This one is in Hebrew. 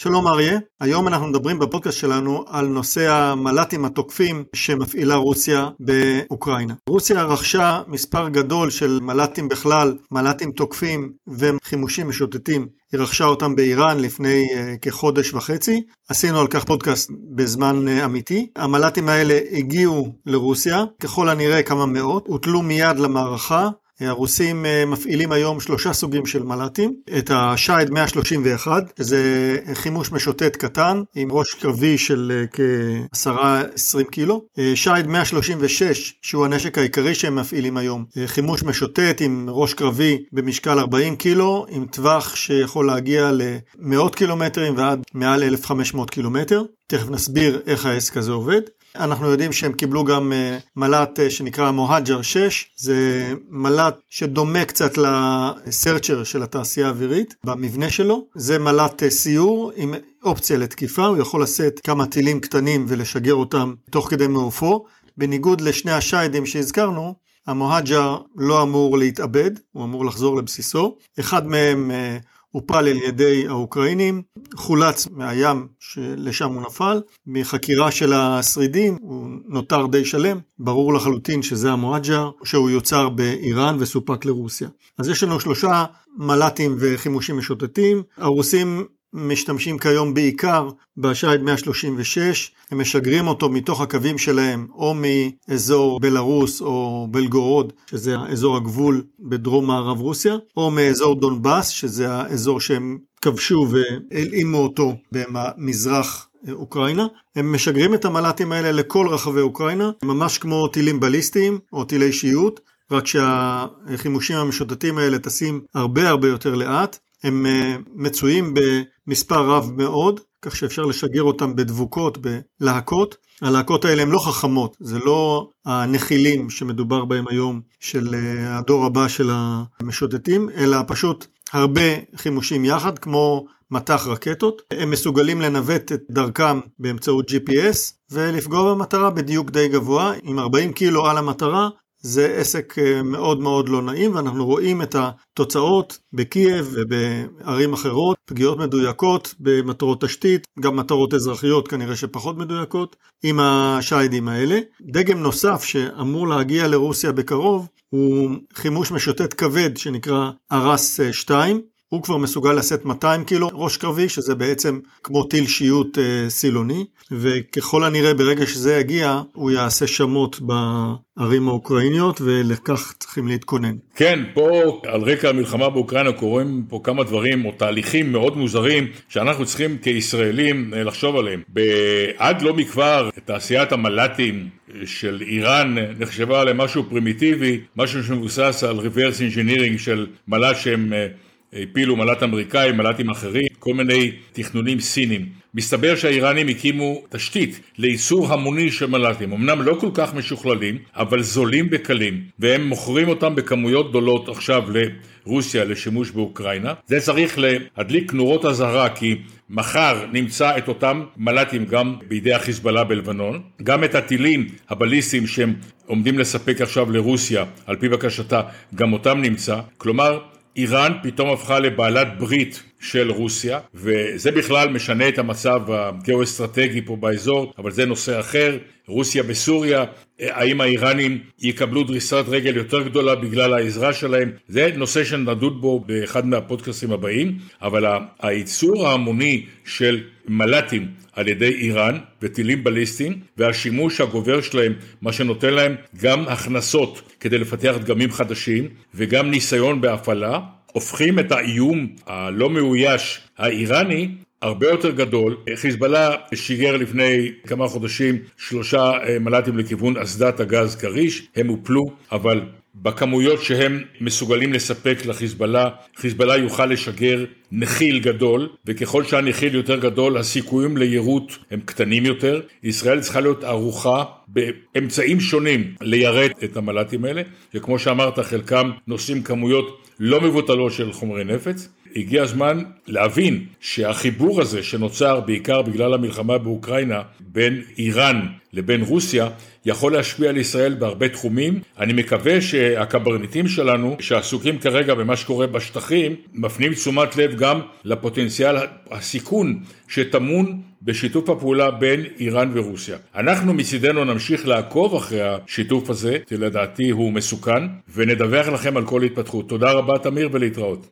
שלום אריה, היום אנחנו מדברים בפודקאסט שלנו על נושא המל"טים התוקפים שמפעילה רוסיה באוקראינה. רוסיה רכשה מספר גדול של מל"טים בכלל, מל"טים תוקפים וחימושים משוטטים. היא רכשה אותם באיראן לפני uh, כחודש וחצי. עשינו על כך פודקאסט בזמן uh, אמיתי. המל"טים האלה הגיעו לרוסיה, ככל הנראה כמה מאות, הוטלו מיד למערכה. הרוסים אה, מפעילים היום שלושה סוגים של מל"טים, את השייד 131, שזה חימוש משוטט קטן עם ראש קרבי של אה, כ-10-20 קילו, אה, שייד 136, שהוא הנשק העיקרי שהם מפעילים היום, חימוש משוטט עם ראש קרבי במשקל 40 קילו, עם טווח שיכול להגיע למאות קילומטרים ועד מעל 1,500 קילומטר. תכף נסביר איך העסק הזה עובד. אנחנו יודעים שהם קיבלו גם אה, מל"ט אה, שנקרא מוהג'ר 6, זה מל"ט שדומה קצת לסרצ'ר של התעשייה האווירית במבנה שלו, זה מל"ט אה, סיור עם אופציה לתקיפה, הוא יכול לשאת כמה טילים קטנים ולשגר אותם תוך כדי מעופו, בניגוד לשני השיידים שהזכרנו, המוהג'ר לא אמור להתאבד, הוא אמור לחזור לבסיסו, אחד מהם הופל על ידי האוקראינים, חולץ מהים שלשם הוא נפל, מחקירה של השרידים הוא נותר די שלם, ברור לחלוטין שזה המואג'ר, שהוא יוצר באיראן וסופק לרוסיה. אז יש לנו שלושה מל"טים וחימושים משוטטים, הרוסים משתמשים כיום בעיקר בשייד 136, הם משגרים אותו מתוך הקווים שלהם או מאזור בלרוס או בלגורוד, שזה אזור הגבול בדרום מערב רוסיה, או מאזור דונבאס, שזה האזור שהם כבשו והלאימו אותו במזרח אוקראינה. הם משגרים את המל"טים האלה לכל רחבי אוקראינה, ממש כמו טילים בליסטיים או טילי שיוט, רק שהחימושים המשוטטים האלה טסים הרבה הרבה יותר לאט. הם אה, מצויים במספר רב מאוד, כך שאפשר לשגר אותם בדבוקות, בלהקות. הלהקות האלה הן לא חכמות, זה לא הנחילים שמדובר בהם היום של אה, הדור הבא של המשוטטים, אלא פשוט הרבה חימושים יחד, כמו מטח רקטות. הם מסוגלים לנווט את דרכם באמצעות GPS ולפגוע במטרה בדיוק די גבוה, עם 40 קילו על המטרה זה עסק אה, מאוד מאוד לא נעים ואנחנו רואים את התוצאות בקייב ובערים אחרות, פגיעות מדויקות במטרות תשתית, גם מטרות אזרחיות כנראה שפחות מדויקות, עם השיידים האלה. דגם נוסף שאמור להגיע לרוסיה בקרוב הוא חימוש משוטט כבד שנקרא ארס 2. הוא כבר מסוגל לשאת 200 קילו ראש קרבי, שזה בעצם כמו טיל שיוט אה, סילוני, וככל הנראה ברגע שזה יגיע, הוא יעשה שמות בערים האוקראיניות, ולכך צריכים להתכונן. כן, פה על רקע המלחמה באוקראינה קורים פה כמה דברים, או תהליכים מאוד מוזרים, שאנחנו צריכים כישראלים אה, לחשוב עליהם. עד לא מכבר, תעשיית המל"טים של איראן נחשבה למשהו פרימיטיבי, משהו שמבוסס על reverse engineering של מל"ט שהם אה, הפילו מל"ט אמריקאי, מל"טים אחרים, כל מיני תכנונים סינים. מסתבר שהאיראנים הקימו תשתית לייצור המוני של מל"טים, אמנם לא כל כך משוכללים, אבל זולים וקלים, והם מוכרים אותם בכמויות גדולות עכשיו לרוסיה לשימוש באוקראינה. זה צריך להדליק נורות אזהרה, כי מחר נמצא את אותם מל"טים גם בידי החיזבאללה בלבנון, גם את הטילים הבליסטיים שהם עומדים לספק עכשיו לרוסיה, על פי בקשתה, גם אותם נמצא. כלומר, איראן פתאום הפכה לבעלת ברית של רוסיה, וזה בכלל משנה את המצב הגיאו-אסטרטגי פה באזור, אבל זה נושא אחר. רוסיה בסוריה, האם האיראנים יקבלו דריסת רגל יותר גדולה בגלל העזרה שלהם, זה נושא שנדון בו באחד מהפודקאסטים הבאים, אבל הייצור ההמוני של מל"טים על ידי איראן וטילים בליסטיים והשימוש הגובר שלהם, מה שנותן להם גם הכנסות כדי לפתח דגמים חדשים וגם ניסיון בהפעלה, הופכים את האיום הלא מאויש האיראני הרבה יותר גדול. חיזבאללה שיגר לפני כמה חודשים שלושה אה, מל"טים לכיוון אסדת הגז כריש, הם הופלו, אבל בכמויות שהם מסוגלים לספק לחיזבאללה, חיזבאללה יוכל לשגר נחיל גדול, וככל שהנחיל יותר גדול הסיכויים ליירוט הם קטנים יותר. ישראל צריכה להיות ערוכה באמצעים שונים ליירט את המל"טים האלה, וכמו שאמרת חלקם נושאים כמויות לא מבוטלות של חומרי נפץ. הגיע הזמן להבין שהחיבור הזה שנוצר בעיקר בגלל המלחמה באוקראינה בין איראן לבין רוסיה יכול להשפיע על ישראל בהרבה תחומים. אני מקווה שהקברניטים שלנו שעסוקים כרגע במה שקורה בשטחים מפנים תשומת לב גם לפוטנציאל הסיכון שטמון בשיתוף הפעולה בין איראן ורוסיה. אנחנו מצידנו נמשיך לעקוב אחרי השיתוף הזה, שלדעתי הוא מסוכן, ונדווח לכם על כל התפתחות. תודה רבה תמיר ולהתראות.